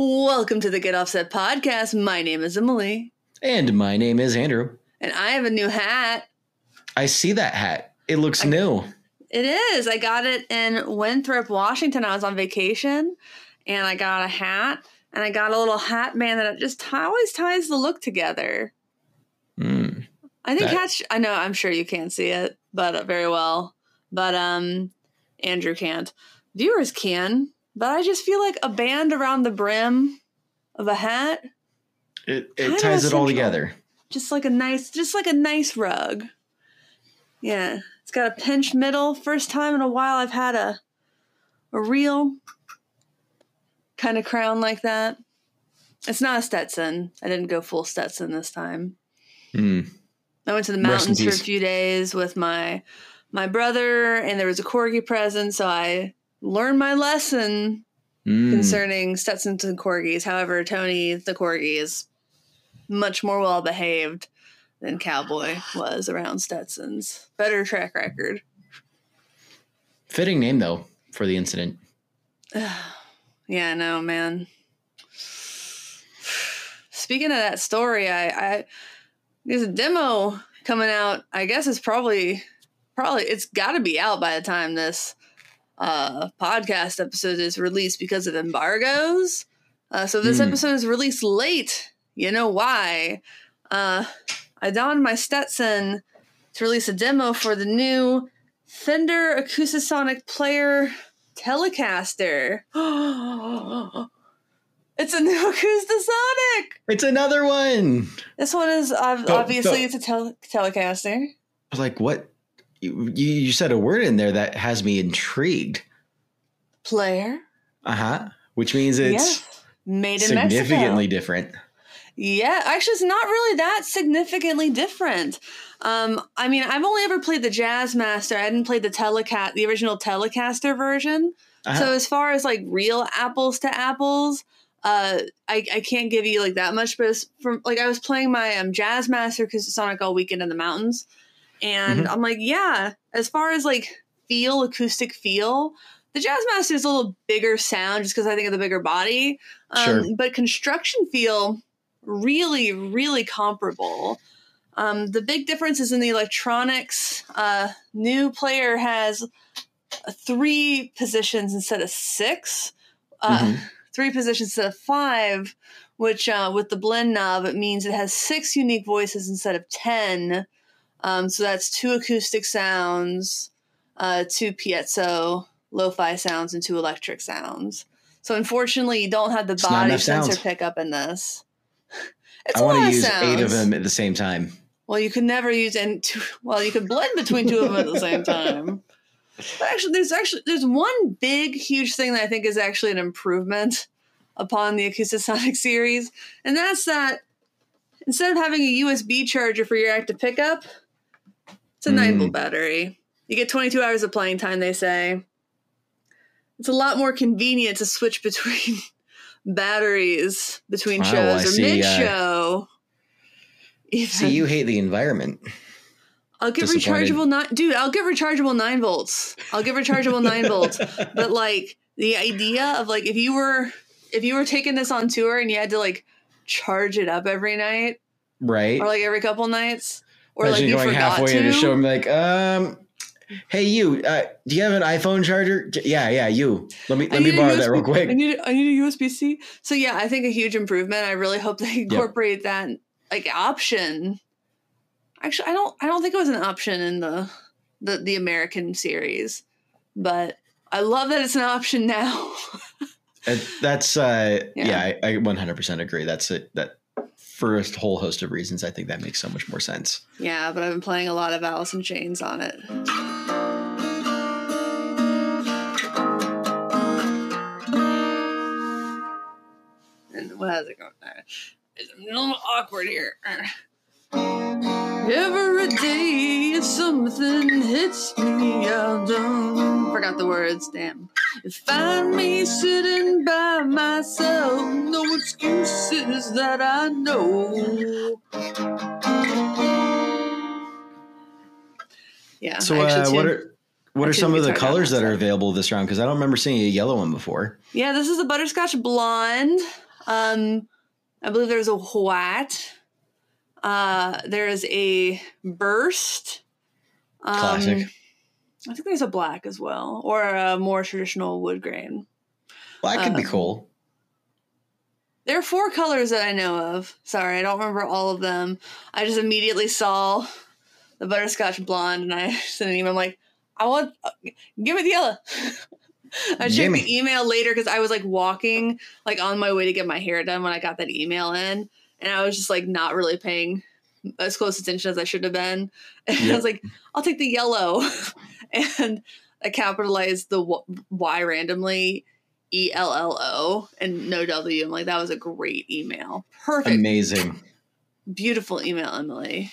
Welcome to the Get Offset podcast. My name is Emily, And my name is Andrew. and I have a new hat. I see that hat. It looks new. It is. I got it in Winthrop, Washington. I was on vacation, and I got a hat, and I got a little hat band that just t- always ties the look together. Mm. I think That- hats. I know. I'm sure you can't see it, but uh, very well. But um, Andrew can't. Viewers can. But I just feel like a band around the brim of a hat It, it ties it all together. just like a nice just like a nice rug. Yeah it's got a pinched middle. First time in a while i've had a a real kind of crown like that. It's not a stetson. I didn't go full stetson this time. Mm. i went to the mountains for a few days with my my brother and there was a corgi present so i learned my lesson Mm. concerning Stetsons and corgis. However, Tony the corgi is much more well behaved than Cowboy was around Stetsons. Better track record. Fitting name though for the incident. Yeah, no, man. Speaking of that story, I, I there's a demo coming out. I guess it's probably probably it's got to be out by the time this uh podcast episode is released because of embargoes. Uh, so this Hmm. episode is released late. You know why? Uh, I donned my Stetson to release a demo for the new Fender Acoustasonic Player Telecaster. it's a new Acoustasonic. It's another one. This one is ob- Go- obviously go. it's a tel- Telecaster. I was like, what? You, you said a word in there that has me intrigued. Player. Uh huh. Which means it's. Made in significantly Mexico. different. Yeah, actually, it's not really that significantly different. Um, I mean, I've only ever played the Jazzmaster. I hadn't played the Telecat, the original Telecaster version. Uh-huh. So as far as like real apples to apples, uh, I, I can't give you like that much. But it's from like I was playing my um, Jazzmaster because it's Sonic all weekend in the mountains, and Mhm. I'm like, yeah. As far as like feel, acoustic feel, the Jazzmaster is a little bigger sound just because I think of the bigger body. Um, Sure. But construction feel really, really comparable. Um, the big difference is in the electronics. Uh, new player has three positions instead of six. Uh, Mhm. Three positions instead of five, which uh, with the blend knob, it means it has six unique voices instead of 10. Um, so that's two acoustic sounds, uh, two piezo lo fi sounds, and two electric sounds. So unfortunately, you don't have the It's body sensor sounds. pickup in this. It's I want to use sounds. eight of them at the same time. Well, you could never use and two, well, you could blend between two of them at the same time. But actually, there's actually there's one big, huge thing that I think is actually an improvement upon the Acoustasonic series, and that's that instead of having a USB charger for your active pickup, it's a nine Mm. volt battery. You get 22 hours of playing time. They say it's a lot more convenient to switch between batteries between Oh, shows or see, uh, mid show. See, you hate the environment. I'll give rechargeable nine, dude. I'll give rechargeable nine volts. I'll give rechargeable nine volts. But like the idea of like if you were if you were taking this on tour and you had to like charge it up every night right? or like every couple nights or Imagine like you going forgot halfway to. into show and be like, um, hey, you, uh, do you have an iPhone charger? Yeah, yeah, you. Let me let me borrow that real quick. I need I need a USB C. So yeah, I think a huge improvement. I really hope they incorporate that like option. Actually, I don't I don't think it was an option in the the the American series, but I love that it's an option now. Uh, That's uh, Yeah. yeah, I, I 100% agree. That's it. That for a whole host of reasons, I think that makes so much more sense. yeah, but I've been playing a lot of Alice in Chains on it. And what has it going? It's a little awkward here. Every day if something hits me, I don't forgot the words. Damn. You find me sitting by myself, no excuses that I know. Yeah. So, uh, what are what I are some of the colors that are available this round? Because I don't remember seeing a yellow one before. Yeah, this is a butterscotch blonde. Um, I believe there's a white. Uh, there's a burst. Um, Classic. I think there's a black as well, or a more traditional wood grain. Black could be um, cool. There are four colors that I know of. Sorry, I don't remember all of them. I just immediately saw the butterscotch blonde, and I sent an email. I'm like, I want, uh, give me the yellow. I checked the email later because I was like walking, like on my way to get my hair done when I got that email in, and I was just like not really paying as close attention as I should have been. And I was like, I'll take the yellow, and I capitalized the Y randomly. E L L O and no W. I'm like, that was a great email. Perfect. Amazing. Beautiful email, Emily.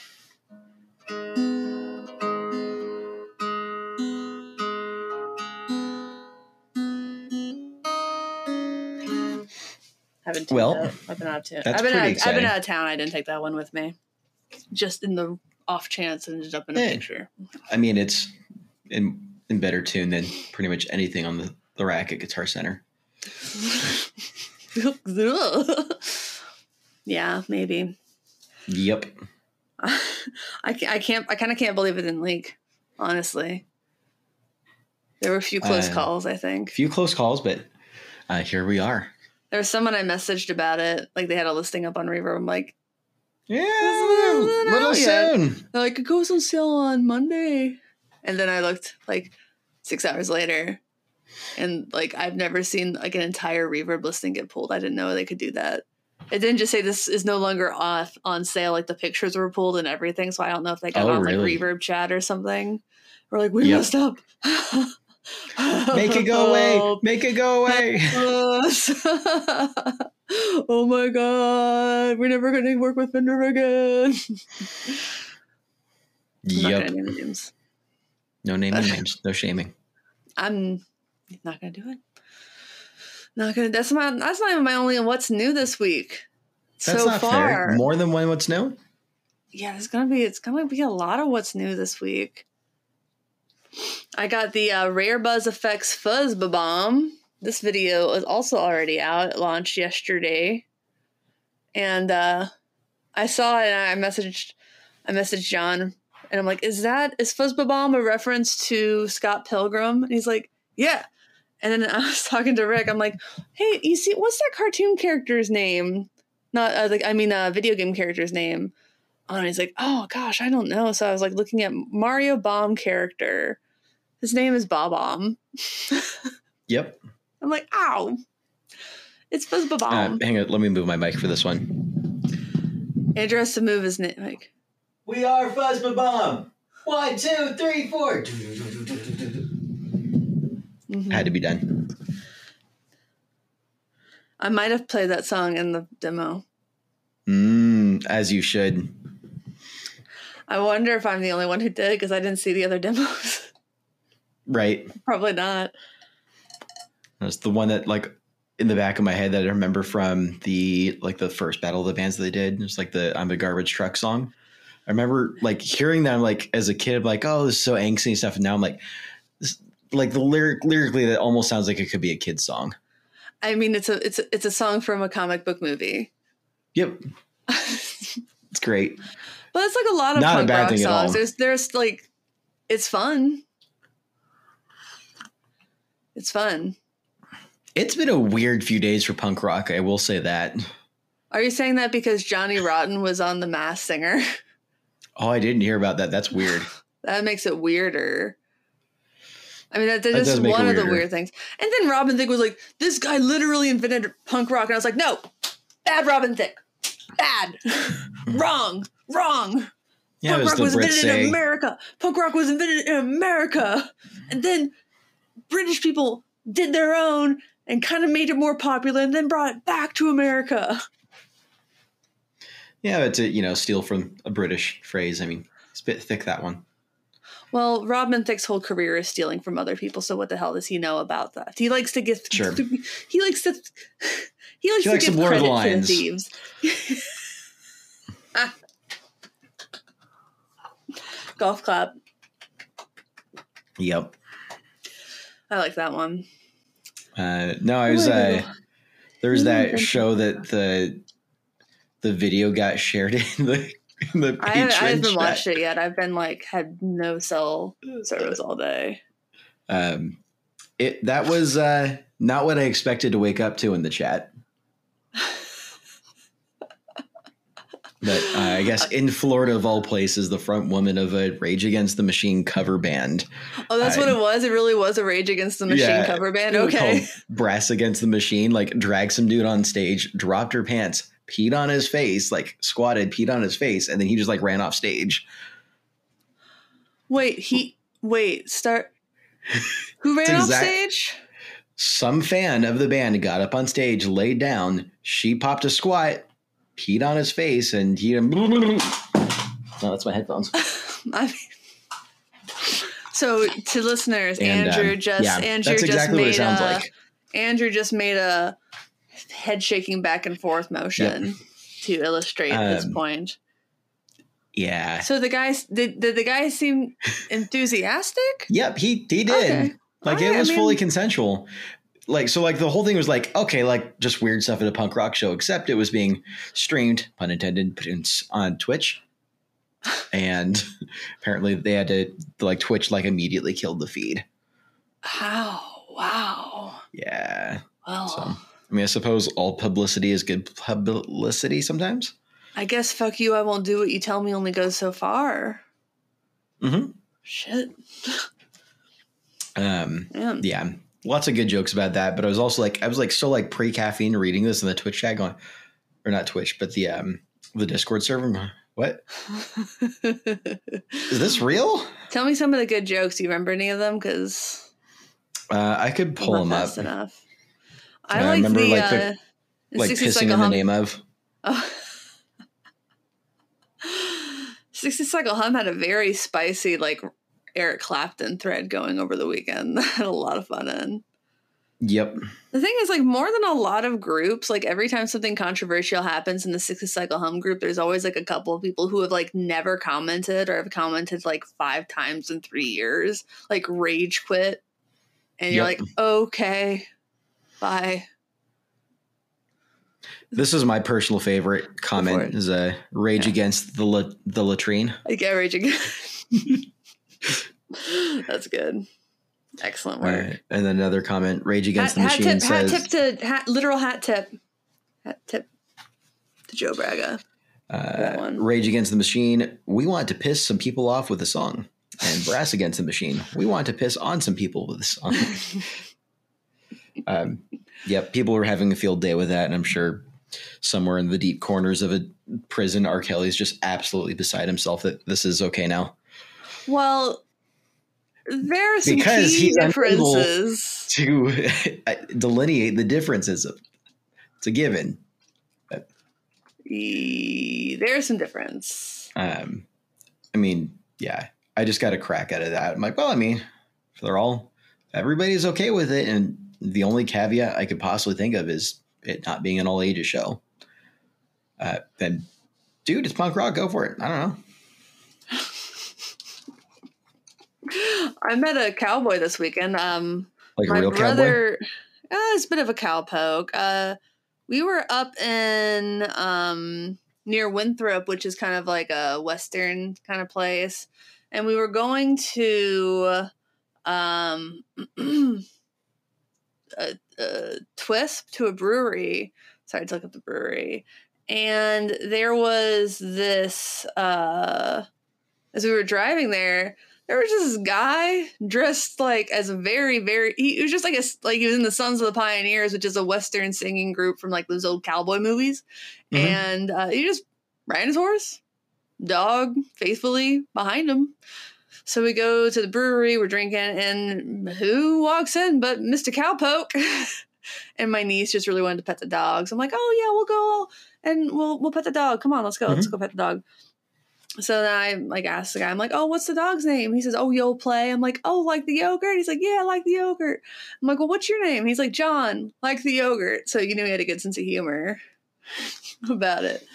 Haven't taken Well, that. I've been out of town. that's I've been out, I've been out of town. I didn't take that one with me. Just in the off chance, ended up in a Hey. picture. I mean, it's in in better tune than pretty much anything on the, the rack at Guitar Center. yeah, maybe. Yep. I can't, I can't, I kind of can't believe it didn't leak, honestly. There were a few close Uh, calls, I think. A few close calls, but uh, here we are. There was someone I messaged about it. Like they had a listing up on Reverb. I'm like, Yeah, isn't little out yet. soon. they're like, it goes on sale on Monday. And then I looked like six hours later and like I've never seen like an entire Reverb listing get pulled. I didn't know they could do that. It didn't just say this is no longer off on sale. Like the pictures were pulled and everything. So I don't know if they got Oh, on really? like Reverb chat or something. We're like, we Yep. messed up. Make it go away. Make it go away. oh my god, we're never gonna work with Fender again. Yep. gonna name the names. No naming names. No shaming. I'm not gonna do it. Not gonna. That's my. That's not even my only. What's new this week? That's so far, fair. More than one what's new? yeah, there's gonna be. It's gonna be a lot of what's new this week. I got the uh, Rare Buzz Effects Fuzz Bomb. This video is also already out. It launched yesterday, and uh, I saw it. and I messaged. I messaged John, and I'm like, "Is that is Fuzz Bomb a reference to Scott Pilgrim?" And he's like, "Yeah." And then I was talking to Rick. I'm like, "Hey, you see, what's that cartoon character's name? Not uh, like I mean, a video game character's name." And he's like, "Oh gosh, I don't know." So I was like looking at Mario Bomb character. His name is Bob-omb. Yep. I'm like, "Ow!" It's Fuzz Uh, hang on. Let me move my mic for this one. Andrew has to move his name. Like, We are Fuzz Bob-Omb. One, two, three, four. mhm. Had to be done. I might have played that song in the demo. Mm, as you should. I wonder if I'm the only one who did because I didn't see the other demos. Right. Probably not. That's the one that like in the back of my head that I remember from the like the first battle of the bands that they did. It's like the I'm a garbage truck song. I remember like hearing them like as a kid, like, oh, this is so angsty and stuff. And now I'm like, this, like the lyric lyrically, that almost sounds like it could be a kid's song. I mean, it's a it's a, it's a song from a comic book movie. Yep, it's great. But it's like a lot of Not a punk bad rock thing at all. songs. There's there's like, it's fun. It's fun. It's been a weird few days for punk rock. I will say that. Are you saying that because Johnny Rotten was on The Masked Singer? Oh, I didn't hear about that. That's weird. that makes it weirder. I mean, that, that That is one of the weird things. And then Robin Thicke was like, "This guy literally invented punk rock," and I was like, "No, bad Robin Thicke, bad, wrong, wrong." Yeah, punk as rock was Brits invented in. America. Punk rock was invented in America, and then British people did their own and kind of made it more popular, and then brought it back to America. Yeah, but to you know steal from a British phrase. I mean, it's a bit thick that one. Well, Robin Thicke's whole career is stealing from other people, so what the hell does he know about that? He likes to give. Sure. He likes to. He likes He to likes give to the credit to the thieves. Golf clap. Yep. I like that one. Uh, no, I was Where uh, There's Mm, that show that the the video got shared in the in the I haven't, I haven't watched it yet. I've been like had no cell service all day. Um, it that was uh, not what I expected to wake up to in the chat. But uh, I guess in Florida, of all places, the front woman of a Rage Against the Machine cover band, Oh, that's what it was. It really was a Rage Against the Machine Yeah, cover band. Okay. Brass Against the Machine, like dragged some dude on stage, dropped her pants, peed on his face, like squatted, peed on his face, and then he just like ran off stage. Wait, he wait, start who ran off exact- stage? Some fan of the band got up on stage, laid down, she popped a squat, peed on his face, and he. No, that's my headphones. I mean, so to listeners, And, Andrew um, just yeah, Andrew that's just exactly what made it sounds a, like. Andrew just made a head shaking back and forth motion to illustrate Um, point. Yeah. So the guys did, did the guy seem enthusiastic? Yep, he he did. Okay. Like it I was mean- fully consensual. Like so, like the whole thing was like okay, like just weird stuff at a punk rock show. Except it was being streamed, pun intended, on Twitch, and apparently they had to like Twitch like immediately killed the feed. How? Wow. Yeah. Well, So I mean, I suppose all publicity is good publicity sometimes. I guess fuck you. I won't do what you tell me. Only goes so far. Mm-hmm. Shit. Um, Man. yeah, lots of good jokes about that. But I was also like, I was like so like pre caffeine reading this in the Twitch chat, going, or not Twitch, but the um the Discord server. What is this real? Tell me some of the good jokes. Do you remember any of them? Because Uh, I could pull them up. enough. I I like remember, the, like, the- uh, the Like 60 pissing cycle in the name of. Oh. 60 cycle hum had a very spicy like Eric Clapton thread going over the weekend. Had a lot of fun in. Yep. The thing is, like, more than a lot of groups, like, every time something controversial happens in the 60 Cycle Hum group, there's always, like, a couple of people who have, like, never commented or have commented, like, five times in three years, like, rage quit. And you're like, okay, bye. This is my personal favorite comment. is a rage Yeah. against the la- the latrine. I get rage again. That's good. Excellent work. Uh, and then another comment: rage against hat, the hat machine tip, hat says. tip to hat, literal hat tip. Hat tip to Joe Braga. Uh, one. Rage Against the Machine, we want to piss some people off with a song. And Brass Against the Machine, we want to piss on some people with a song. um, yep, people were having a field day with that, and I'm sure somewhere in the deep corners of a prison, R. Kelly's just absolutely beside himself that this is okay now. Well, there are some Because key differences. To delineate the differences, of, it's a given. There's some difference. Um, I mean, yeah, I just got a crack out of that. I'm like, well, I mean, if they're all, everybody's okay with it. And the only caveat I could possibly think of is it not being an all ages show. Uh, then, dude, it's punk rock. Go for it. I don't know. I met a cowboy this weekend. Um, Like a my real cowboy. brother, uh, it's a bit of a cowpoke. Uh, we were up in um, near Winthrop, which is kind of like a western kind of place, and we were going to um, a, a Twisp to a brewery. Sorry to look up the brewery, and there was this. Uh, as we were driving there, there was this guy dressed like as a very very he, he was just like a like he was in the sons of the pioneers which is a western singing group from like those old cowboy movies Mhm. and uh, he just ran his horse dog faithfully behind him so we go to the brewery we're drinking and who walks in but mr cowpoke and my niece just really wanted to pet the dogs i'm like oh yeah we'll go and we'll we'll pet the dog come on let's go let's mm-hmm. go pet the dog so then I like asked the guy, I'm like, oh, what's the dog's name? He says, oh, Yoplait. I'm like, oh, like the yogurt? He's like, yeah, like the yogurt. I'm like, well, what's your name? He's like, John, like the yogurt. So you knew he had a good sense of humor about it.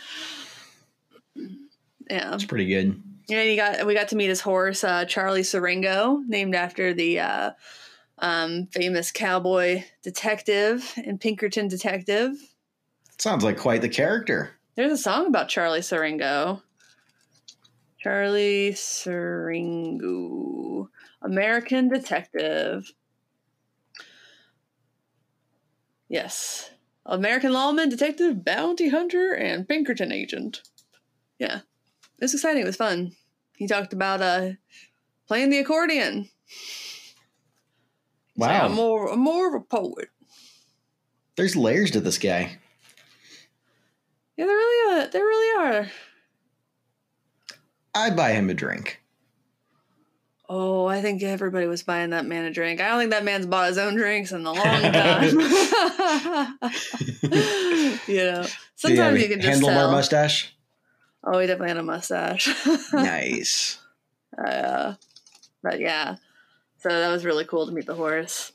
Yeah. It's pretty good. And he got we got to meet his horse, uh, Charlie Siringo, named after the uh, um, famous cowboy detective and Pinkerton Detective. Sounds like quite the character. There's a song about Charlie Siringo. Charlie Siringo, American Detective. Yes. American lawman, detective, bounty hunter, and Pinkerton agent. Yeah. It was exciting. It was fun. He talked about uh, playing the accordion. He's like, Wow. I'm more, I'm more of a poet. There's layers to this guy. Yeah, there really are. There really are. I'd buy him a drink. Oh, I think everybody was buying that man a drink. I don't think that man's bought his own drinks in a long time. you know, Did he have sometimes a you can just handlebar tell. mustache. Oh, he definitely had a mustache. nice. uh, but yeah, so that was really cool to meet the horse.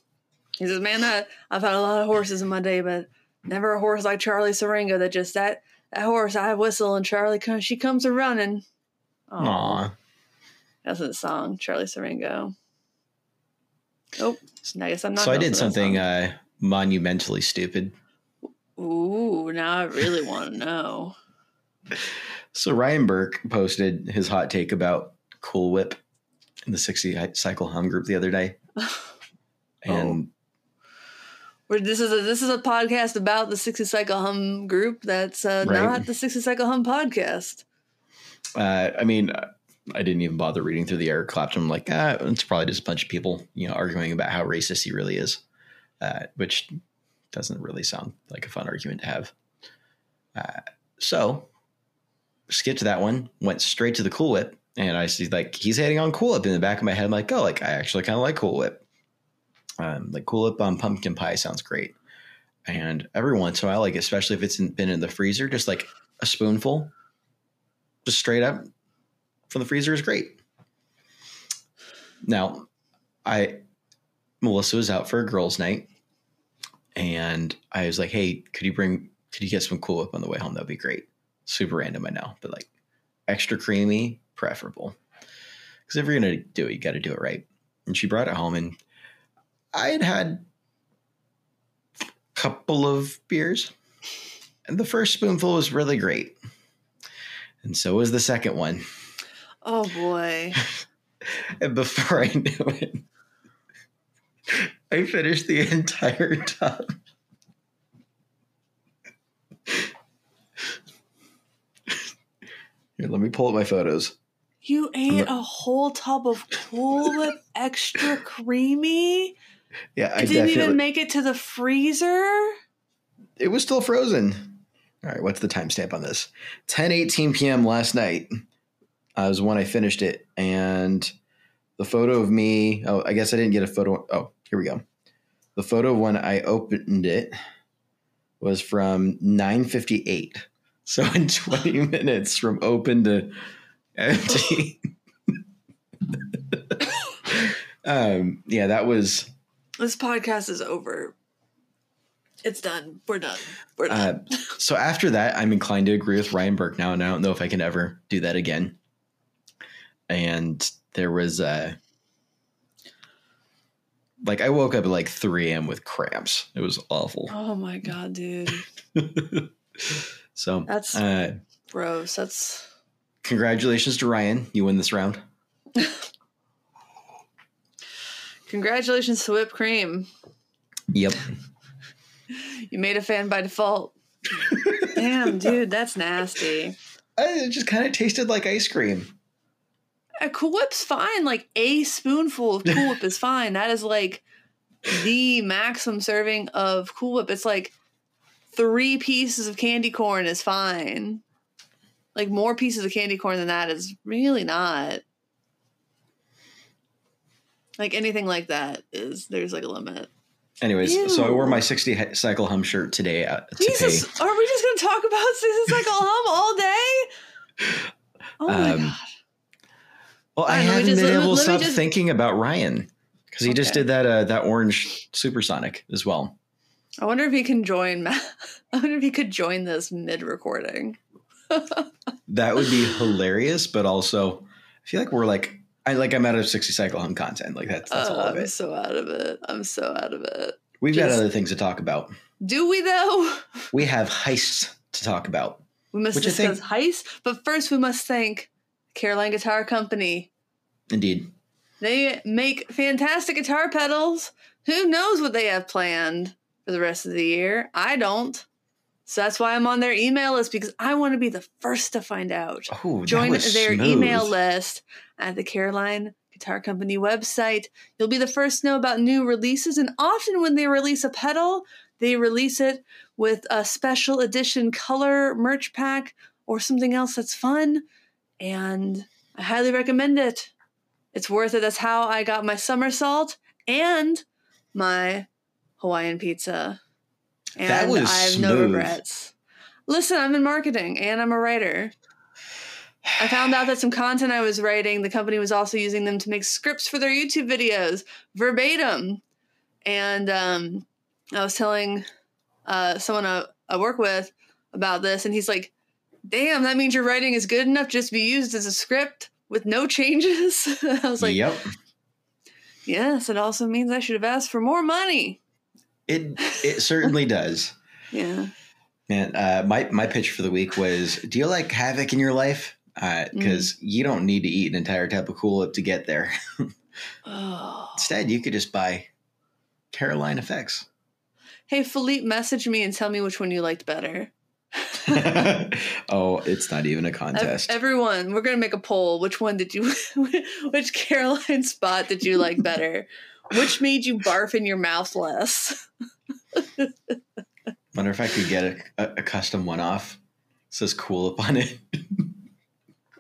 He says, "Man, that I've had a lot of horses in my day, but never a horse like Charlie Siringo. That just that that horse I whistle and Charlie comes, she comes a running." Aw. Aw. That's the song, Charlie Siringo. Nope. I guess I'm not. So I did something uh, monumentally stupid. Ooh, now I really want to know. So Ryan Burke posted his hot take about Cool Whip in the 60 cycle hum group the other day. And Where this is a this is a podcast about the 60 Cycle Hum group. That's uh, Right. not the 60 Cycle Hum podcast. uh, I mean, I didn't even bother reading through the Eric Clapton. I'm like, ah, it's probably just a bunch of people, you know, arguing about how racist he really is, uh, which doesn't really sound like a fun argument to have. Uh, so skipped that one, went straight to the Cool Whip, and I see like he's hating on Cool Whip in the back of my head. I'm like, oh, like I actually kind of like Cool Whip. Um, like Cool Whip on pumpkin pie sounds great. And every once in a while, like especially if it's in, been in the freezer, just like a spoonful, just straight up from the freezer is great. Now, I Melissa was out for a girls' night, and I was like, "Hey, could you bring? Could you get some Cool Whip on the way home? That'd be great." Super random, I know, but like extra creamy, preferable. Because if you're gonna do it, you got to do it right. And she brought it home, and I had had a couple of beers, and the first spoonful was really great, and so was the second one. Oh boy. And before I knew it, I finished the entire tub. Here, let me pull up my photos. You ate a whole tub of Cool Whip extra creamy? Yeah, I It didn't even make it to the freezer? it was still frozen. All right, what's the timestamp on this? 10 18 p.m. last night uh, was when I finished it. And the photo of me, oh, I guess I didn't get a photo. Oh, here we go. The photo of when I opened it was from 9:58. So in 20 minutes from open to empty. um, yeah, that was This podcast is over. It's done. We're done. We're done. Uh, so after that, I'm inclined to agree with Ryan Burke now, and I don't know if I can ever do that again. And there was uh like I woke up at like 3 a.m. with cramps. It was awful. oh my god, dude. so That's uh gross. That's congratulations to Ryan. You win this round. congratulations to whipped cream. Yep. You made a fan by default. Damn, dude, that's nasty. It just kind of tasted like ice cream. A Cool Whip's fine. Like a spoonful of Cool Whip is fine. That is like the maximum serving of Cool Whip. It's like three pieces of candy corn is fine. Like more pieces of candy corn than that is really not. Like anything like that is there's like a limit. Anyways, so I wore my 60 cycle hum shirt today uh, to Jesus, pay. are we just gonna talk about 60 Cycle Hum all day? Oh my Um, god. Well, I let haven't just- been me- able to stop just- thinking about Ryan because he just did that uh, that orange supersonic as well. I wonder if he can join. I wonder if he could join this mid recording. That would be hilarious, but also I feel like we're like I like I'm out of 60 cycle hum content. Like that's that's Oh, all of I'm it. so out of it. I'm so out of it. We've got other things to talk about. Do we though? We have heists to talk about. We must Which I think- discuss heist, but first we must thank Caroline Guitar Company. Indeed. They make fantastic guitar pedals. Who knows what they have planned for the rest of the year? I don't. So that's why I'm on their email list because I want to be the first to find out. Oh, Join their smooth. email list at the Caroline Guitar Company website. You'll be the first to know about new releases, and often when they release a pedal, they release it with a special edition color merch pack or something else that's fun. And I highly recommend it. It's worth it. That's how I got my somersault and my Hawaiian pizza. And That was I have no regrets. Listen, I'm in marketing and I'm a writer. I found out that some content I was writing, the company was also using them to make scripts for their YouTube videos verbatim. And um, I was telling uh, someone I, I work with about this, and he's like, Damn, that means your writing is good enough just to be used as a script with no changes. I was like, yep. Yes, it also means I should have asked for more money. It it certainly does. Yeah. Man, uh, my my pitch for the week was: Do you like havoc in your life? Because Mm. you don't need to eat an entire tub of Cool Whip to get there. Oh. Instead, you could just buy Caroline Effects. Hey, Philippe, message me and tell me which one you liked better. oh, it's not even a contest. Everyone, we're gonna make a poll. Which one did you? Which Caroline spot did you like better? Which made you barf in your mouth less? Wonder if I could get a, a, a custom one off. says Cool Whip on it.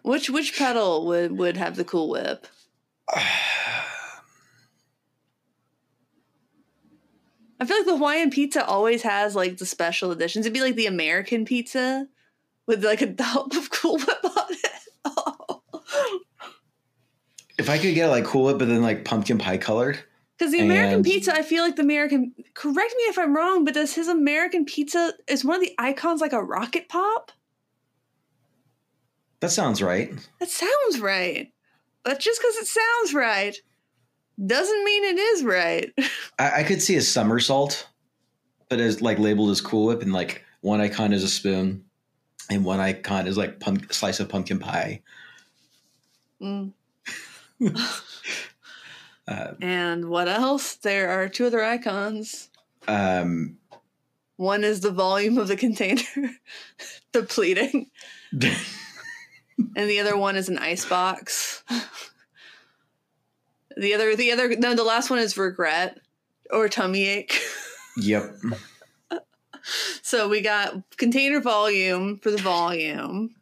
Which which pedal would would have the cool whip? I feel like the Hawaiian pizza always has like the special editions. It'd be like the American pizza with like a dollop of Cool Whip on it. Oh. if I could get like Cool Whip, but then like pumpkin pie colored. Because the American And- pizza, I feel like the American. Correct me if I'm wrong, but does his American pizza is one of the icons like a rocket pop? That sounds right. That sounds right, but just because it sounds right doesn't mean it is right. I, I could see a somersault, but as like labeled as Cool Whip, and like one icon is a spoon, and one icon is like pump, slice of pumpkin pie. Mm. Uh, And what else? There are two other icons. um, One is the volume of the container depleting, and the other one is an ice box. The other, the other, no, the last one is regret or tummy ache. yep. So we got container volume for the volume.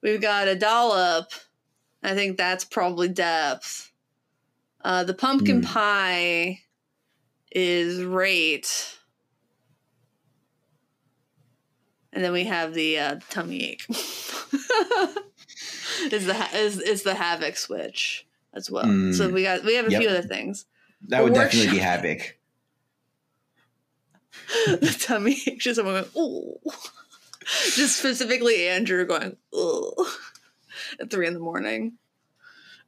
We've got a dollop. I think that's probably depth. Uh, the pumpkin Hmm. pie is rate. And then we have the uh, tummy ache. is the ha- is, is the havoc switch as well. Hmm. So we got we have a Yep. few other things. That would A definitely be havoc. the tummy ache, just someone going, ooh. Just specifically Andrew going, ooh, at three in the morning.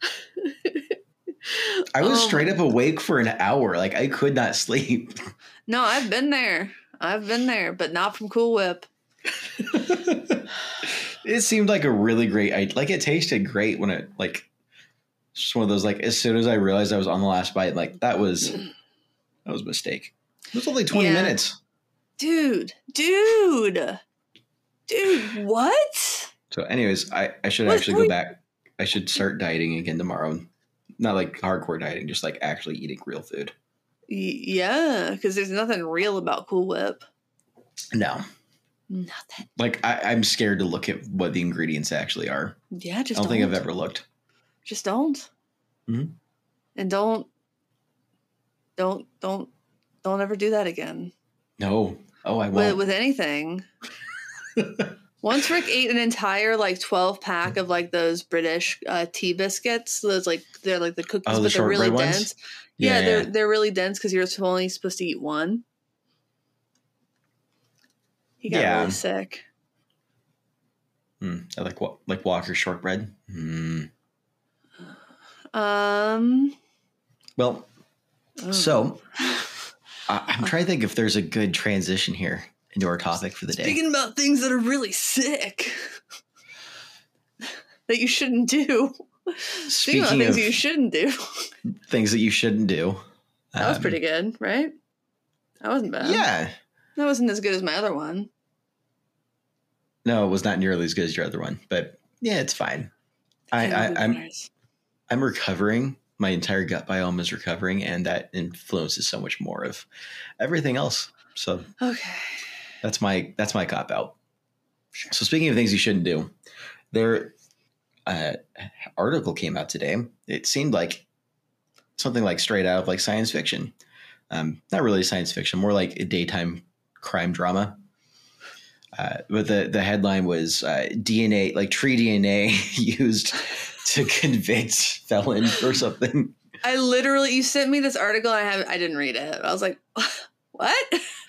I was Oh straight up awake for an hour. Like I could not sleep. No, I've been there. I've been there, but not from Cool Whip. it seemed like a really great. I like it tasted great when it like. Just one of those like as soon as I realized I was on the last bite, like that was that was a mistake. It was only twenty Yeah. minutes. Dude, dude, dude, what? So, anyways, I I should What- actually go back. I should start dieting again tomorrow. Not like hardcore dieting, just like actually eating real food. Y- yeah, because there's nothing real about Cool Whip. No, Nothing. like I, I'm scared to look at what the ingredients actually are. Yeah, I just don't think I've ever looked. Just don't. Mhm. And don't, don't, don't, don't ever do that again. No. Oh, I won't. with anything. Once Rick ate an entire like twelve pack of like those British uh, tea biscuits, those like they're like the cookies, Oh, the but they're really shortbread ones? dense. Yeah, they're they're really dense because you're only supposed to eat one. He got Yeah. really sick. Mm, I like wa- like Walker shortbread. Mm. Um. Well, oh. so I- I'm trying to think if there's a good transition here into our topic for the day. Speaking about things that are really sick that you shouldn't do. Speaking, about things you shouldn't do. things that you shouldn't do. That was um, pretty good, right? That wasn't bad. Yeah. That wasn't as good as my other one. No, it was not nearly as good as your other one, but yeah, it's fine. I, I, remember I'm. I'm recovering. My entire gut biome is recovering, and that influences so much more of everything else. So Okay. That's my that's my cop out. So speaking of things you shouldn't do, there uh, article came out today. It seemed like something like straight out of like science fiction. Um, not really science fiction, more like a daytime crime drama. Uh, but the the headline was uh, DNA, like tree DNA, used to convict felon or something. I literally you sent me this article I have I didn't read it. I was like, what?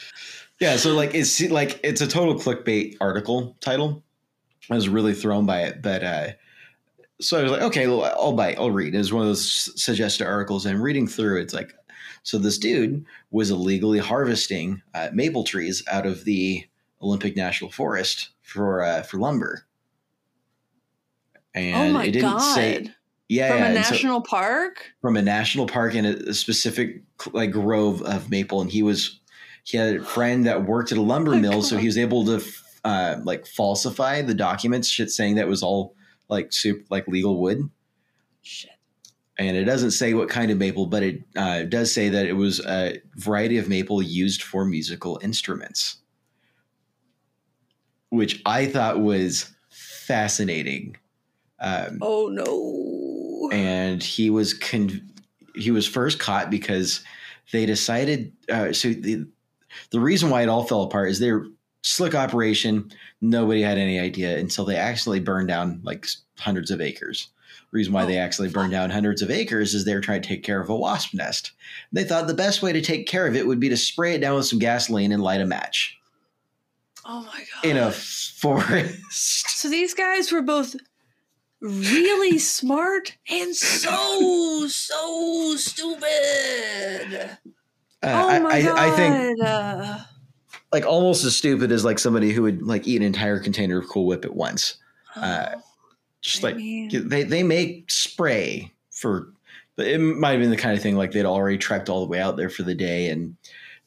Yeah, so like it's like it's a total clickbait article title. I was really thrown by it, but uh, so I was like, okay, well, I'll bite, I'll read. It was one of those suggested articles, and reading through, it's like, so this dude was illegally harvesting uh, maple trees out of the Olympic National Forest for uh, for lumber, and oh my it didn't god. say, yeah, From yeah, a and so- national park? from a national park in a, a specific like grove of maple, and he was he had a friend that worked at a lumber Oh, mill, so he was able to uh, like falsify the documents, shit saying that was all like super like legal wood. Shit. And it doesn't say what kind of maple, but it uh, does say that it was a variety of maple used for musical instruments, which I thought was fascinating. Um, Oh no. and he was con- he was first caught because they decided uh, so the the reason why it all fell apart is their slick operation nobody had any idea until they accidentally burned down like hundreds of acres. Reason why they Oh, actually burned down hundreds of acres is they were trying to take care of a wasp nest. They thought the best way to take care of it would be to spray it down with some gasoline and light a match. Oh my god. in a forest. So these guys were both really smart and so so stupid. Uh, oh I, my I, god. I think Uh, like almost as stupid as like somebody who would like eat an entire container of Cool Whip at once. Uh, oh, Just I like mean- they they make spray for, but it might have been the kind of thing like they'd already trekked all the way out there for the day and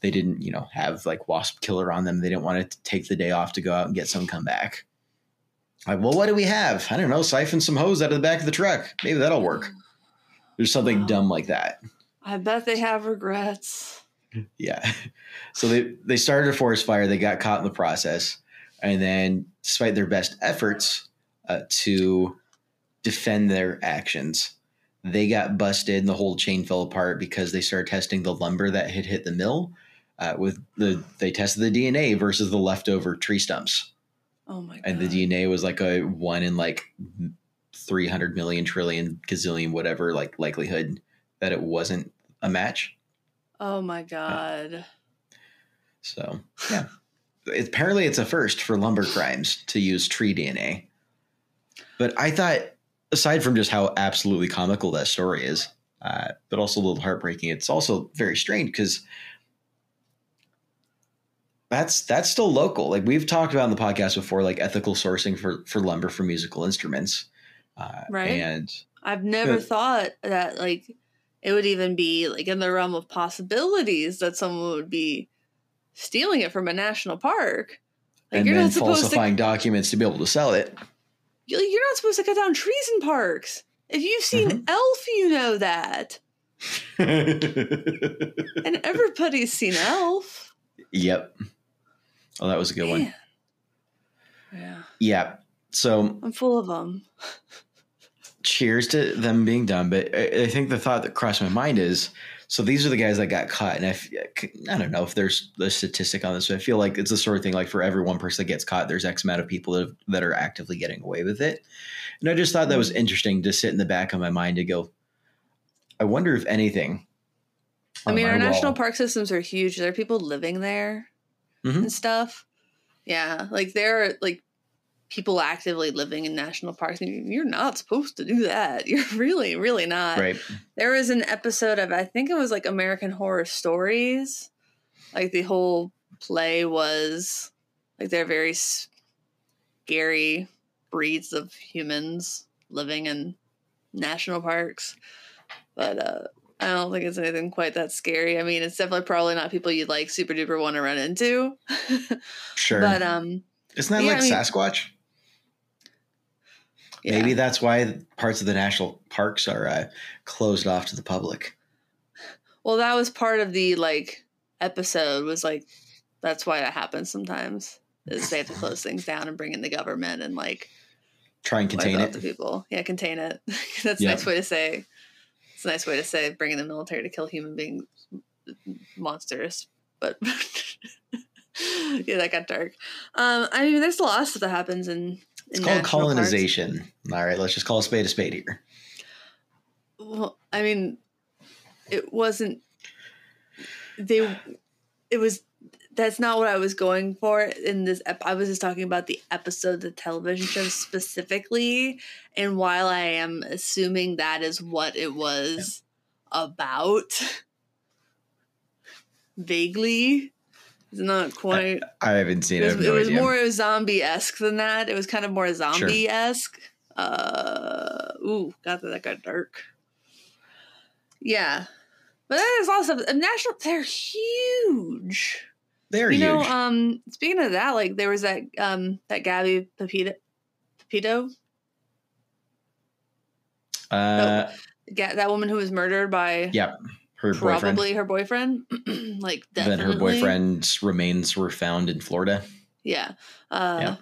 they didn't you know have like wasp killer on them. They didn't want to take the day off to go out and get some come back. Like, well, what do we have? I don't know. Siphon some hose out of the back of the truck. Maybe that'll work. There's something Wow. dumb like that. I bet they have regrets. Yeah. So they they started a forest fire. They got caught in the process, and then, despite their best efforts uh, to defend their actions, they got busted, and the whole chain fell apart because they started testing the lumber that had hit the mill. Uh, with the they tested the DNA versus the leftover tree stumps, Oh my god. and the DNA was like a one in like three hundred million trillion gazillion whatever like likelihood that it wasn't a match. Oh my god. So yeah, It- apparently it's a first for lumber crimes to use tree DNA. But I thought, aside from just how absolutely comical that story is, uh, but also a little heartbreaking, it's also very strange because that's that's still local. Like we've talked about in the podcast before, like ethical sourcing for for lumber for musical instruments, uh, Right. And I've never Yeah. thought that like it would even be like in the realm of possibilities that someone would be stealing it from a national park. Like and you're then not supposed falsifying documents to be able to sell it. you- you're not supposed to cut down trees in parks. If you've seen Mhm. Elf, you know that. And everybody's seen Elf. Yep. Oh, that was a good one. Yeah. Yeah. So I'm full of them. cheers to them being done. But I, I think the thought that crossed my mind is so these are the guys that got caught. And I, f- I don't know if there's a statistic on this, but I feel like it's the sort of thing like for every one person that gets caught, there's X amount of people that, that are actively getting away with it. And I just thought that was interesting to sit in the back of my mind to go, I wonder if anything. I mean, our national wall- park systems are huge. There are people living there Mhm. and stuff. Yeah, like there are like people actively living in national parks. You're not supposed to do that. You're really, really not. Right. There was an episode of I think it was like American Horror Stories. Like the whole play was like they're very scary breeds of humans living in national parks. But uh I don't think it's anything quite that scary. I mean, it's definitely probably not people you'd like super duper want to run into. Sure. but um Isn't that yeah, like I mean- Sasquatch? Yeah. Maybe that's why parts of the national parks are uh, closed off to the public. Well, that was part of the like episode was like that's why that happens sometimes. Is they have to close things down and bring in the government and like Try and contain it. the people. Yeah, contain it. that's Yeah. a nice way to say. It's a nice way to say bringing the military to kill human beings, monsters. But yeah, that got dark. Um, I mean, there's a lot of stuff that happens in. It's called national parks. colonization. All right, let's just call a spade a spade here. Well, I mean, it wasn't. They, it was. That's not what I was going for in this. Ep- I was just talking about the episode, the television show specifically, and while I am assuming that is what it was about, vaguely, it's not quite. I haven't seen It it. Was, have it no was more zombie esque than that. It was kind of more zombie esque. Uh, ooh, God, that got dark. Yeah, but there's also national. They're huge. They're you know, huge. um, speaking of that, like there was that um that Gabby Petito, Petito, uh, that woman who was murdered by yeah, her boyfriend. probably her boyfriend. like definitely. Then her boyfriend's remains were found in Florida. Yeah. Uh, Yeah.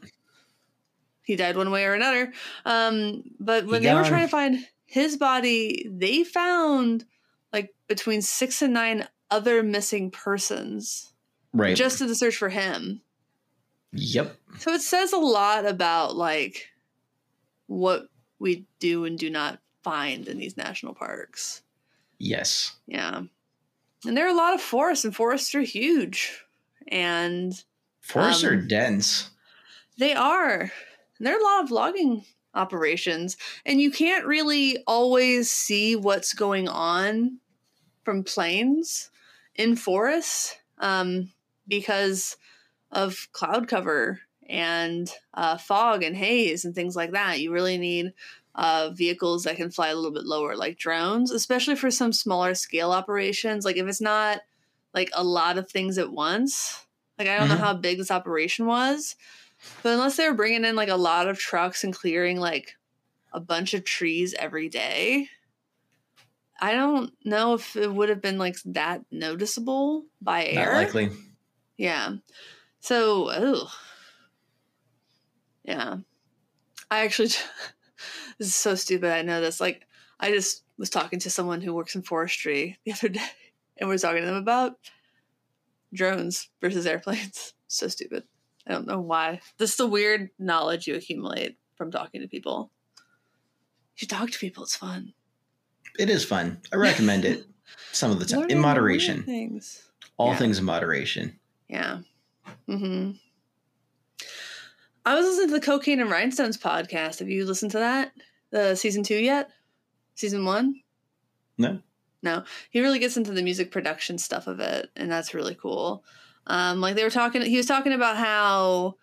He died one way or another. Um, but when He they were trying to find his body, they found like between six and nine other missing persons Right. just in the search for him. yep. So it says a lot about like what we do and do not find in these national parks. Yes. Yeah. And there are a lot of forests, and forests are huge. And Forests are Um, dense. They are. And there are a lot of logging operations, and you can't really always see what's going on from planes in forests um, because of cloud cover and uh, fog and haze and things like that. You really need uh, vehicles that can fly a little bit lower, like drones, especially for some smaller scale operations. Like if it's not like a lot of things at once. Like I don't know Mhm. how big this operation was, but unless they were bringing in like a lot of trucks and clearing like a bunch of trees every day, I don't know if it would have been like that noticeable by air. Not air. likely. Yeah. So, oh, yeah. I actually, this is so stupid. I know this. Like, I just was talking to someone who works in forestry the other day, and we are talking to them about drones versus airplanes. So stupid. I don't know why. This is the weird knowledge you accumulate from talking to people. You talk to people. It's fun. It is fun. I recommend it some of the time in moderation. Things. All Yeah. things in moderation. Yeah. hmm I was listening to the Cocaine and Rhinestones podcast. Have you listened to that? The season two yet? Season one? No. No. He really gets into the music production stuff of it, and that's really cool. Um, like they were talking, he was talking about how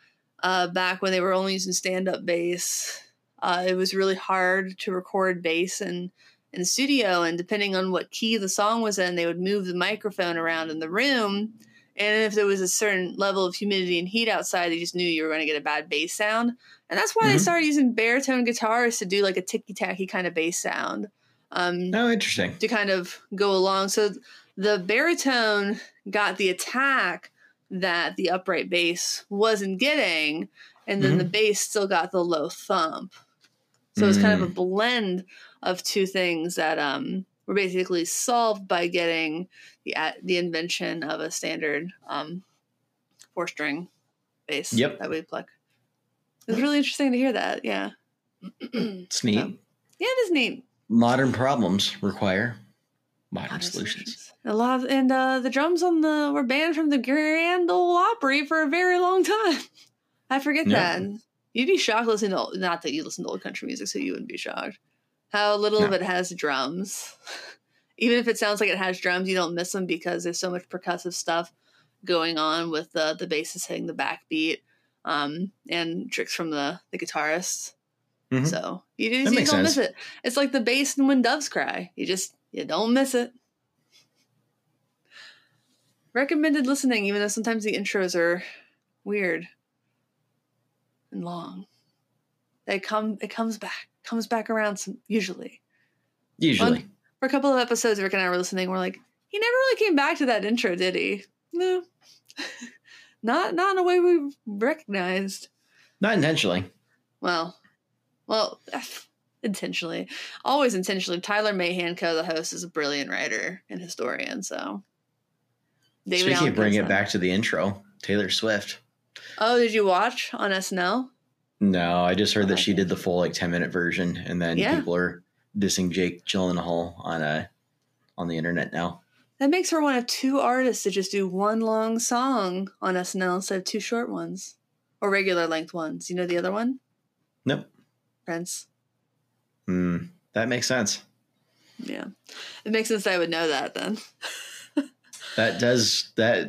uh, back when they were only using stand up bass, uh, it was really hard to record bass in in the studio, and depending on what key the song was in, they would move the microphone around in the room. And if there was a certain level of humidity and heat outside, they just knew you were going to get a bad bass sound. And that's why they Mhm. started using baritone guitars to do like a ticky tacky kind of bass sound. Um, Oh, interesting. to kind of go along. So the baritone got the attack that the upright bass wasn't getting, and then the bass still got the low thump. So it's kind of a blend of two things that um, were basically solved by getting the at the invention of a standard um, four string bass Yep. that we pluck. It's really interesting to hear that. Yeah, It's neat. Um, yeah, it is neat. Modern problems require modern, Modern solutions. A lot of, and uh, the drums on the were banned from the Grand Ole Opry for a very long time. I forget Yeah. that. You'd be shocked listening to not that you listen to old country music, so you wouldn't be shocked. How little of it has drums. Even if it sounds like it has drums, you don't miss them because there's so much percussive stuff going on with the the bassist hitting the backbeat, um, and tricks from the the guitarists. Mhm. So you, That you don't sense. miss it. It's like the bass and when doves cry. You just you don't miss it. Recommended listening, even though sometimes the intros are weird and long. They come it comes back. Comes back around some usually. Usually. For a couple of episodes Rick and I were listening, we're like, he never really came back to that intro, did he? No. not not in a way we recognized. Not intentionally. Well, well, intentionally, always intentionally. Tyler Mahan Coe, the host, is a brilliant writer and historian. So, David Speaking Allen of bringing it back to the intro, Taylor Swift. Oh, did you watch on SNL? No, I just heard Oh, that she did the full like ten minute version, and then Yeah. people are dissing Jake Gyllenhaal on uh on the internet now. That makes her one of two artists to just do one long song on SNL instead of two short ones or regular length ones. You know the other one, Nope. Prince. Hmm, that makes sense. Yeah, it makes sense. I would know that then. That does that.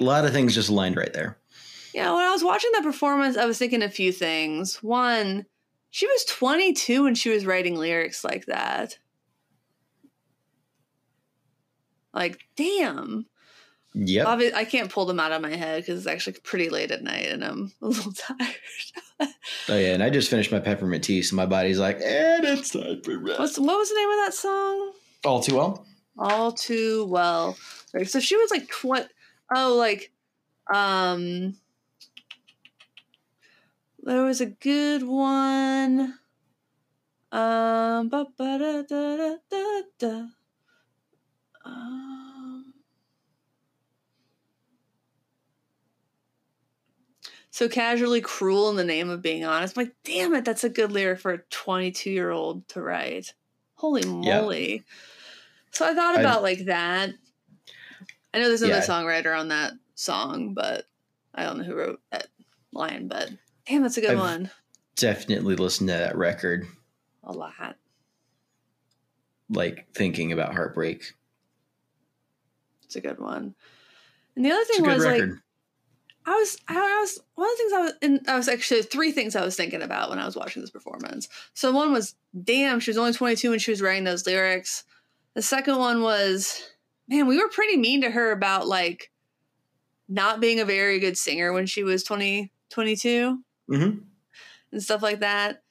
A lot of things just aligned right there. Yeah, when I was watching that performance, I was thinking a few things. One, she was 22 when she was writing lyrics like that. Like, damn. Yep. Obvi- I can't pull them out of my head because it's actually pretty late at night and I'm a little tired. Oh yeah, and I just finished my peppermint tea, so my body's like, and it's time for rest. What's what was the name of that song? All too well. All too well. Right, so she was like twenty. Oh, like, um, there was a good one. Um, ba ba da da da da da. Um, so casually cruel in the name of being honest. I'm like, damn it, that's a good lyric for a 22 year old to write. Holy Yeah. moly. So I thought I- about like that. I know there's another Yeah. songwriter on that song, but I don't know who wrote that line, but damn, that's a good I've- one. Definitely listen to that record, A lot. like thinking about heartbreak. It's a good one. And the other thing was like. I was, I was one of the things I was, and I was actually three things I was thinking about when I was watching this performance. So one was, damn, she was only 22 when she was writing those lyrics. The second one was, man, we were pretty mean to her about like not being a very good singer when she was 20, 22 hmm and stuff like that.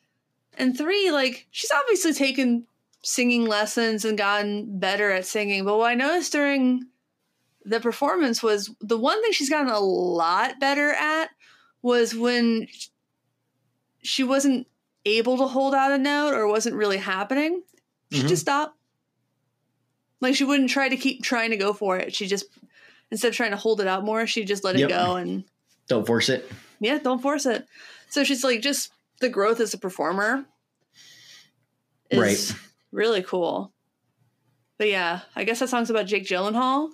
And three, like she's obviously taken singing lessons and gotten better at singing. But what I noticed during the performance was the one thing she's gotten a lot better at was when she wasn't able to hold out a note or wasn't really happening, she Mhm. just stopped. Like she wouldn't try to keep trying to go for it. She just instead of trying to hold it out more, she just let it Yep. go and Don't force it. Yeah, don't force it. So she's like, just the growth as a performer is Right. really cool. But yeah, I guess that song's about Jake Gyllenhaal.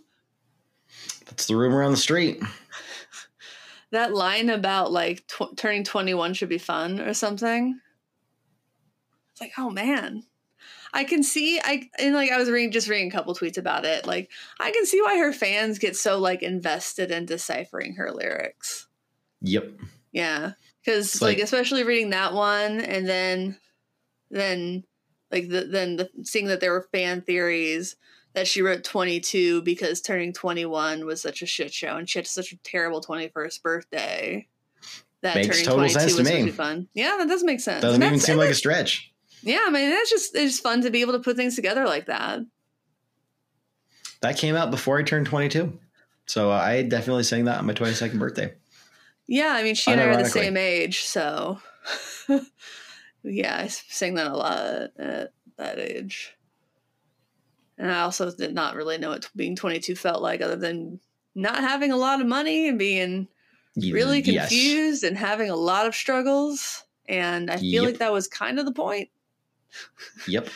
That's the rumor on the street. That line about like tw- turning 21 should be fun or something. It's like, oh man. I can see I and like I was reading just reading a couple tweets about it. Like I can see why her fans get so like invested in deciphering her lyrics. Yep. Yeah, because like, like- especially reading that one, and then then like the, then the, seeing that there were fan theories that she wrote 22 because turning 21 was such a shit show, and she had such a terrible 21st birthday. That Makes turning total 22 sense to was supposed me. fun. Yeah, that does make sense. Doesn't And even seem like a stretch. yeah. I mean, that's just it's just fun to be able to put things together like that. That came out before I turned 22. So I definitely sang that on my 22nd birthday. Yeah, I mean, she and I are the same age, so yeah, I sang that a lot at that age. And I also did not really know what being 22 felt like, other than not having a lot of money and being really Yes. confused and having a lot of struggles. And I feel Yep. like that was kind of the point. Yep.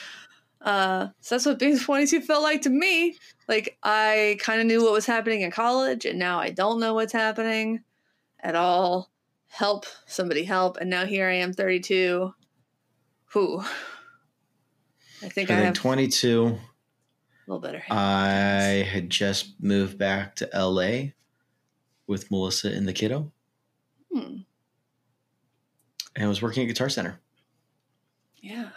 Uh, so that's what being 22 felt like to me. Like I kind of knew what was happening in college, and now I don't know what's happening at all. help somebody help and now here i am 32 who i think i then have 22, a little better I had just moved back to LA with Melissa and the kiddo. Hmm, and was working at Guitar Center. yeah.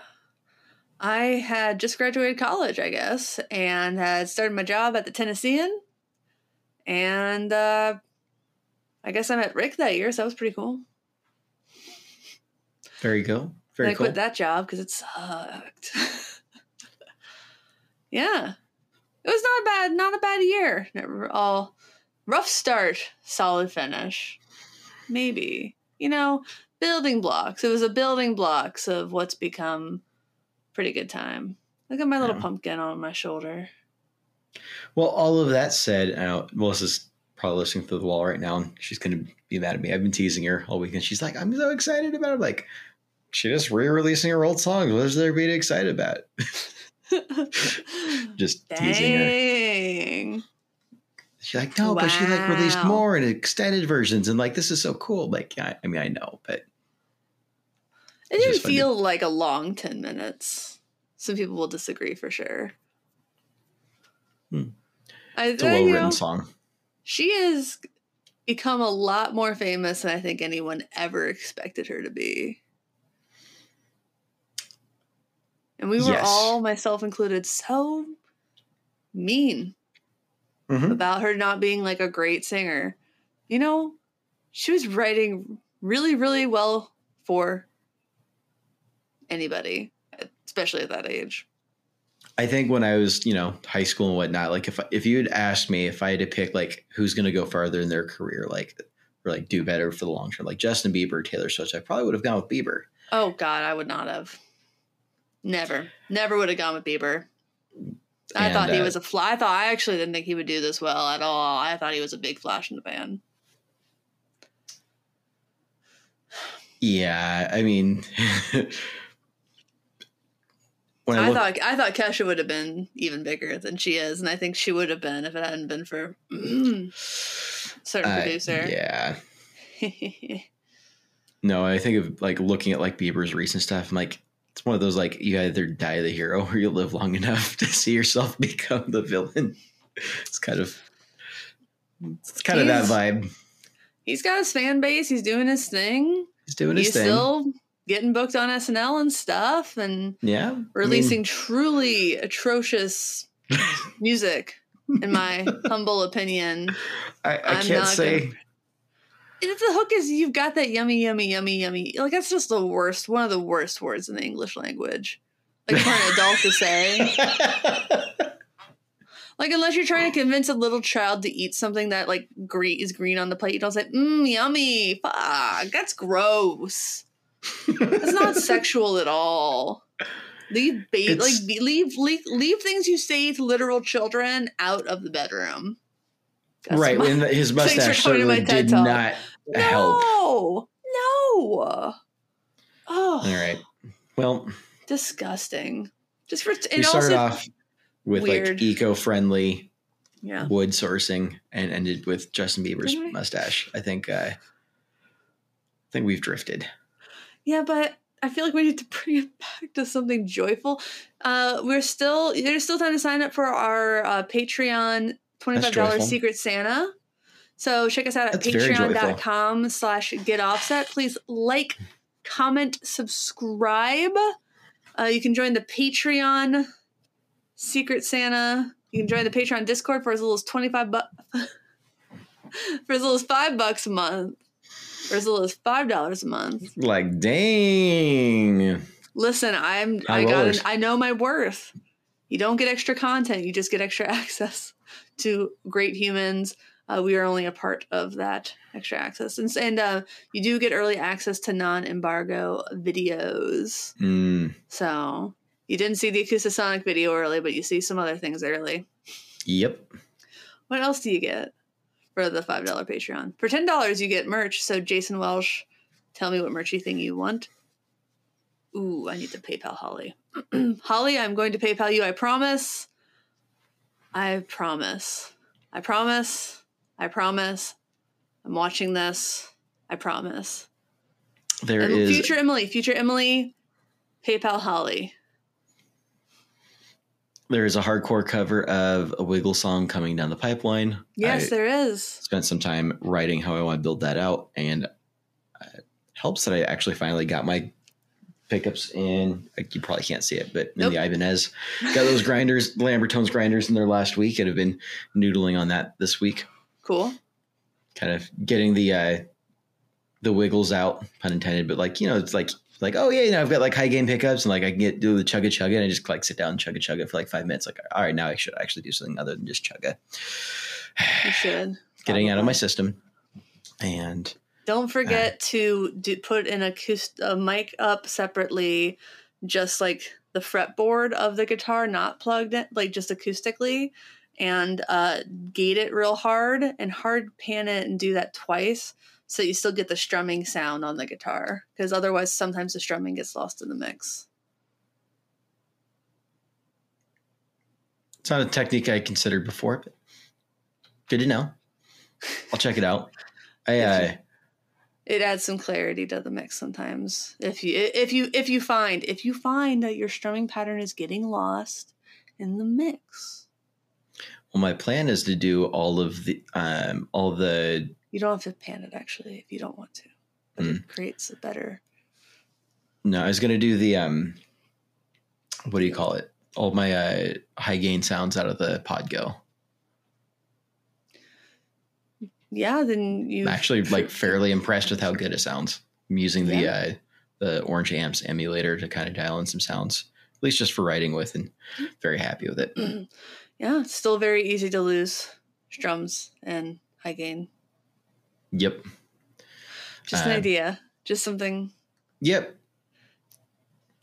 I had just graduated college i guess and had started my job at the tennessean and uh i guess i met rick that year so that was pretty cool There you go. And Very I cool. quit that job because it sucked. yeah, it was not a bad, not a bad year. Never all rough start, solid finish. Maybe you know, building blocks. It was a building blocks of what's become pretty good time. Look at my little Yeah. pumpkin on my shoulder. Well, all of that said, I know Melissa's probably listening through the wall right now, and she's going to be mad at me. I've been teasing her all weekend. She's like, "I'm so excited about it." I'm like, she just re-releasing her old songs. What is there to be excited about? Just teasing her. She's like, "No, but she like released more and extended versions, and like this is so cool." Like, yeah, I mean, I know, but It didn't just fun to- feel like a long 10 minutes. Some people will disagree for sure. Hmm. I, it's a I- you well-written know, song. She has become a lot more famous than I think anyone ever expected her to be. And we were Yes. all, myself included, so mean Mhm. about her not being like a great singer. You know, she was writing really, really well for anybody, especially at that age. I think when I was, you know, high school and whatnot, like if if you had asked me if I had to pick like who's going to go farther in their career, like or like do better for the long term, like Justin Bieber, Taylor Swift, I probably would have gone with Bieber. Oh God, I would not have. Never, never would have gone with Bieber. I And, thought he uh, was a fly. I thought I actually didn't think he would do this well at all. I thought he was a big flash in the pan. Yeah, I mean, when I, I thought I thought Kesha would have been even bigger than she is, and I think she would have been if it hadn't been for certain uh, producer. yeah, no, I think of like looking at like Bieber's recent stuff. I'm like, it's one of those like you either die the hero or you live long enough to see yourself become the villain. It's kind of, it's kind of that vibe. He's got his fan base. He's doing his thing. He's doing He's his thing. still getting booked on SNL and stuff, and yeah, I mean, releasing truly atrocious music. In my humble opinion, I, I can't say. gonna- If the hook is you've got that yummy, yummy, yummy, yummy. Like that's just the worst, one of the worst words in the English language. Like for an adult to say. Like unless you're trying to convince a little child to eat something that like green is green on the plate, you don't say, mmm, yummy. Fuck, that's gross. That's not sexual at all. Leave ba- like leave, leave leave things you say to literal children out of the bedroom. That's right, my- and his mustache coming to my certainly did Talk. not help. No, no. Oh, All right. Well, disgusting. Just for we started off with weird. like eco-friendly yeah. wood sourcing and ended with Justin Bieber's mustache. I think uh, I think we've drifted. Yeah, but I feel like we need to bring it back to something joyful. Uh, we're still there's still time to sign up for our uh, Patreon twenty five dollars Secret Santa. So check us out at That's very joyful. patreon.com slash get offset. Please like, comment, subscribe. Uh, you can join the Patreon Secret Santa. You can join the Patreon Discord for as little as 25 bucks. for as little as five bucks a month. Or as little as five dollars a month. Like, dang. Listen, I'm High I got rollers. I know my worth. You don't get extra content, you just get extra access to great humans. Uh, we are only a part of that extra access, and and uh, you do get early access to non-embargo videos. Mm, So you didn't see the Acoustasonic video early, but you see some other things early. yep. What else do you get for the five dollar Patreon? For ten dollars, you get merch. So Jason Welsh, tell me what merchy thing you want. Ooh, I need to PayPal Holly. Holly, I'm going to PayPal you. I promise. I promise. I promise. I promise. I'm watching this. I promise. There And is future Emily, future Emily, PayPal Holly. There is a hardcore cover of a Wiggle song coming down the pipeline. Yes, I there is. spent some time writing how I want to build that out, and uh, helps that I actually finally got my pickups in. Like, you probably can't see it, but in Nope. the Ibanez, got those grinders, Lambertones grinders, in there last week, and have been noodling on that this week. Cool. kind of getting the uh the wiggles out, pun intended, but like, you know, it's like like, oh yeah, you know, I've got like high gain pickups and like I can get do the chugga chugga and I just like sit down and chugga chugga for like five minutes. Like, all right, now I should actually do something other than just chugga. You should. Getting out of my system. And Don't forget to do, put an acoust- a mic up separately, just like the fretboard of the guitar, not plugged in, like just acoustically, and uh, gate it real hard and hard pan it and do that twice so you still get the strumming sound on the guitar. Because otherwise, sometimes the strumming gets lost in the mix. it's not a technique I considered before, but good to know. I'll check it out. I uh It adds some clarity to the mix sometimes. If you if you if you find if you find that your strumming pattern is getting lost in the mix. well my plan is to do all of the um all the You don't have to pan it actually if you don't want to. But Mm. it creates a better No, I was gonna do the um, what do you call it? All my uh, high gain sounds out of the Pod Go. Yeah, then you I'm actually like fairly impressed with how good it sounds. I'm using the Yeah. uh, the Orange Amps emulator to kind of dial in some sounds, at least just for writing with, and very happy with it. Yeah, it's still very easy to lose strums and high gain. Yep, Just an Um, idea. Just something yep.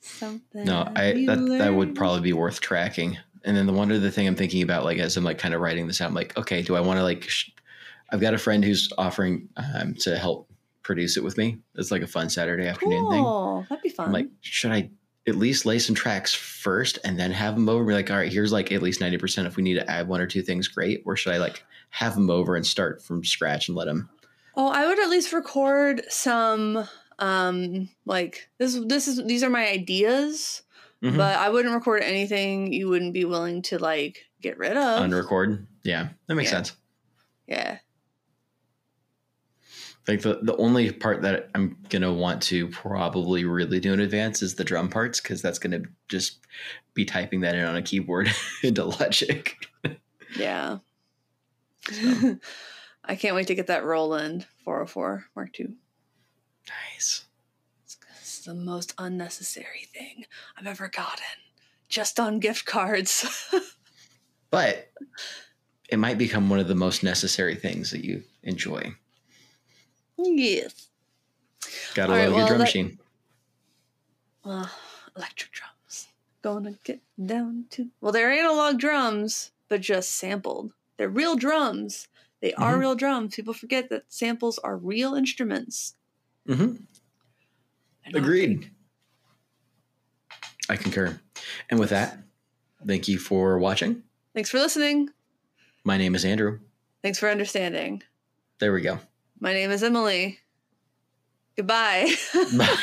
something. No, I that that would probably be worth tracking. And then the one other thing I'm thinking about, like as I'm like kind of writing this out, I'm like, okay, do I want to like? Sh- I've got a friend who's offering um, to help produce it with me. It's like a fun Saturday afternoon thing. cool. That'd be fun. I'm like, should I at least lay some tracks first and then have them over? Be like, all right, here's like at least ninety percent. If we need to add one or two things, great. Or should I like have them over and start from scratch and let them? Oh, I would at least record some um like this this is these are my ideas, Mhm. but I wouldn't record anything you wouldn't be willing to like get rid of. unrecord? Yeah, that makes Yeah. sense. yeah. Like the, the only part that I'm gonna want to probably really do in advance is the drum parts because that's gonna just be typing that in on a keyboard into Logic. Yeah. So. I can't wait to get that Roland 404 Mark II. Nice. It's, it's the most unnecessary thing I've ever gotten. Just on gift cards. But it might become one of the most necessary things that you enjoy. yes. Gotta All love right, well, drum that- machine. Uh, electric drums. Gonna get down to. Well, they're analog drums, but just sampled. They're real drums. They are Mhm. real drums. People forget that samples are real instruments. hmm They're. Agreed. I concur. And with that, thank you for watching. Thanks for listening. My name is Andrew. Thanks for understanding. There we go. My name is Emily. Goodbye. Bye.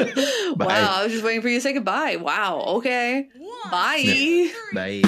wow, I was just waiting for you to say goodbye. Wow, okay. Bye. Bye.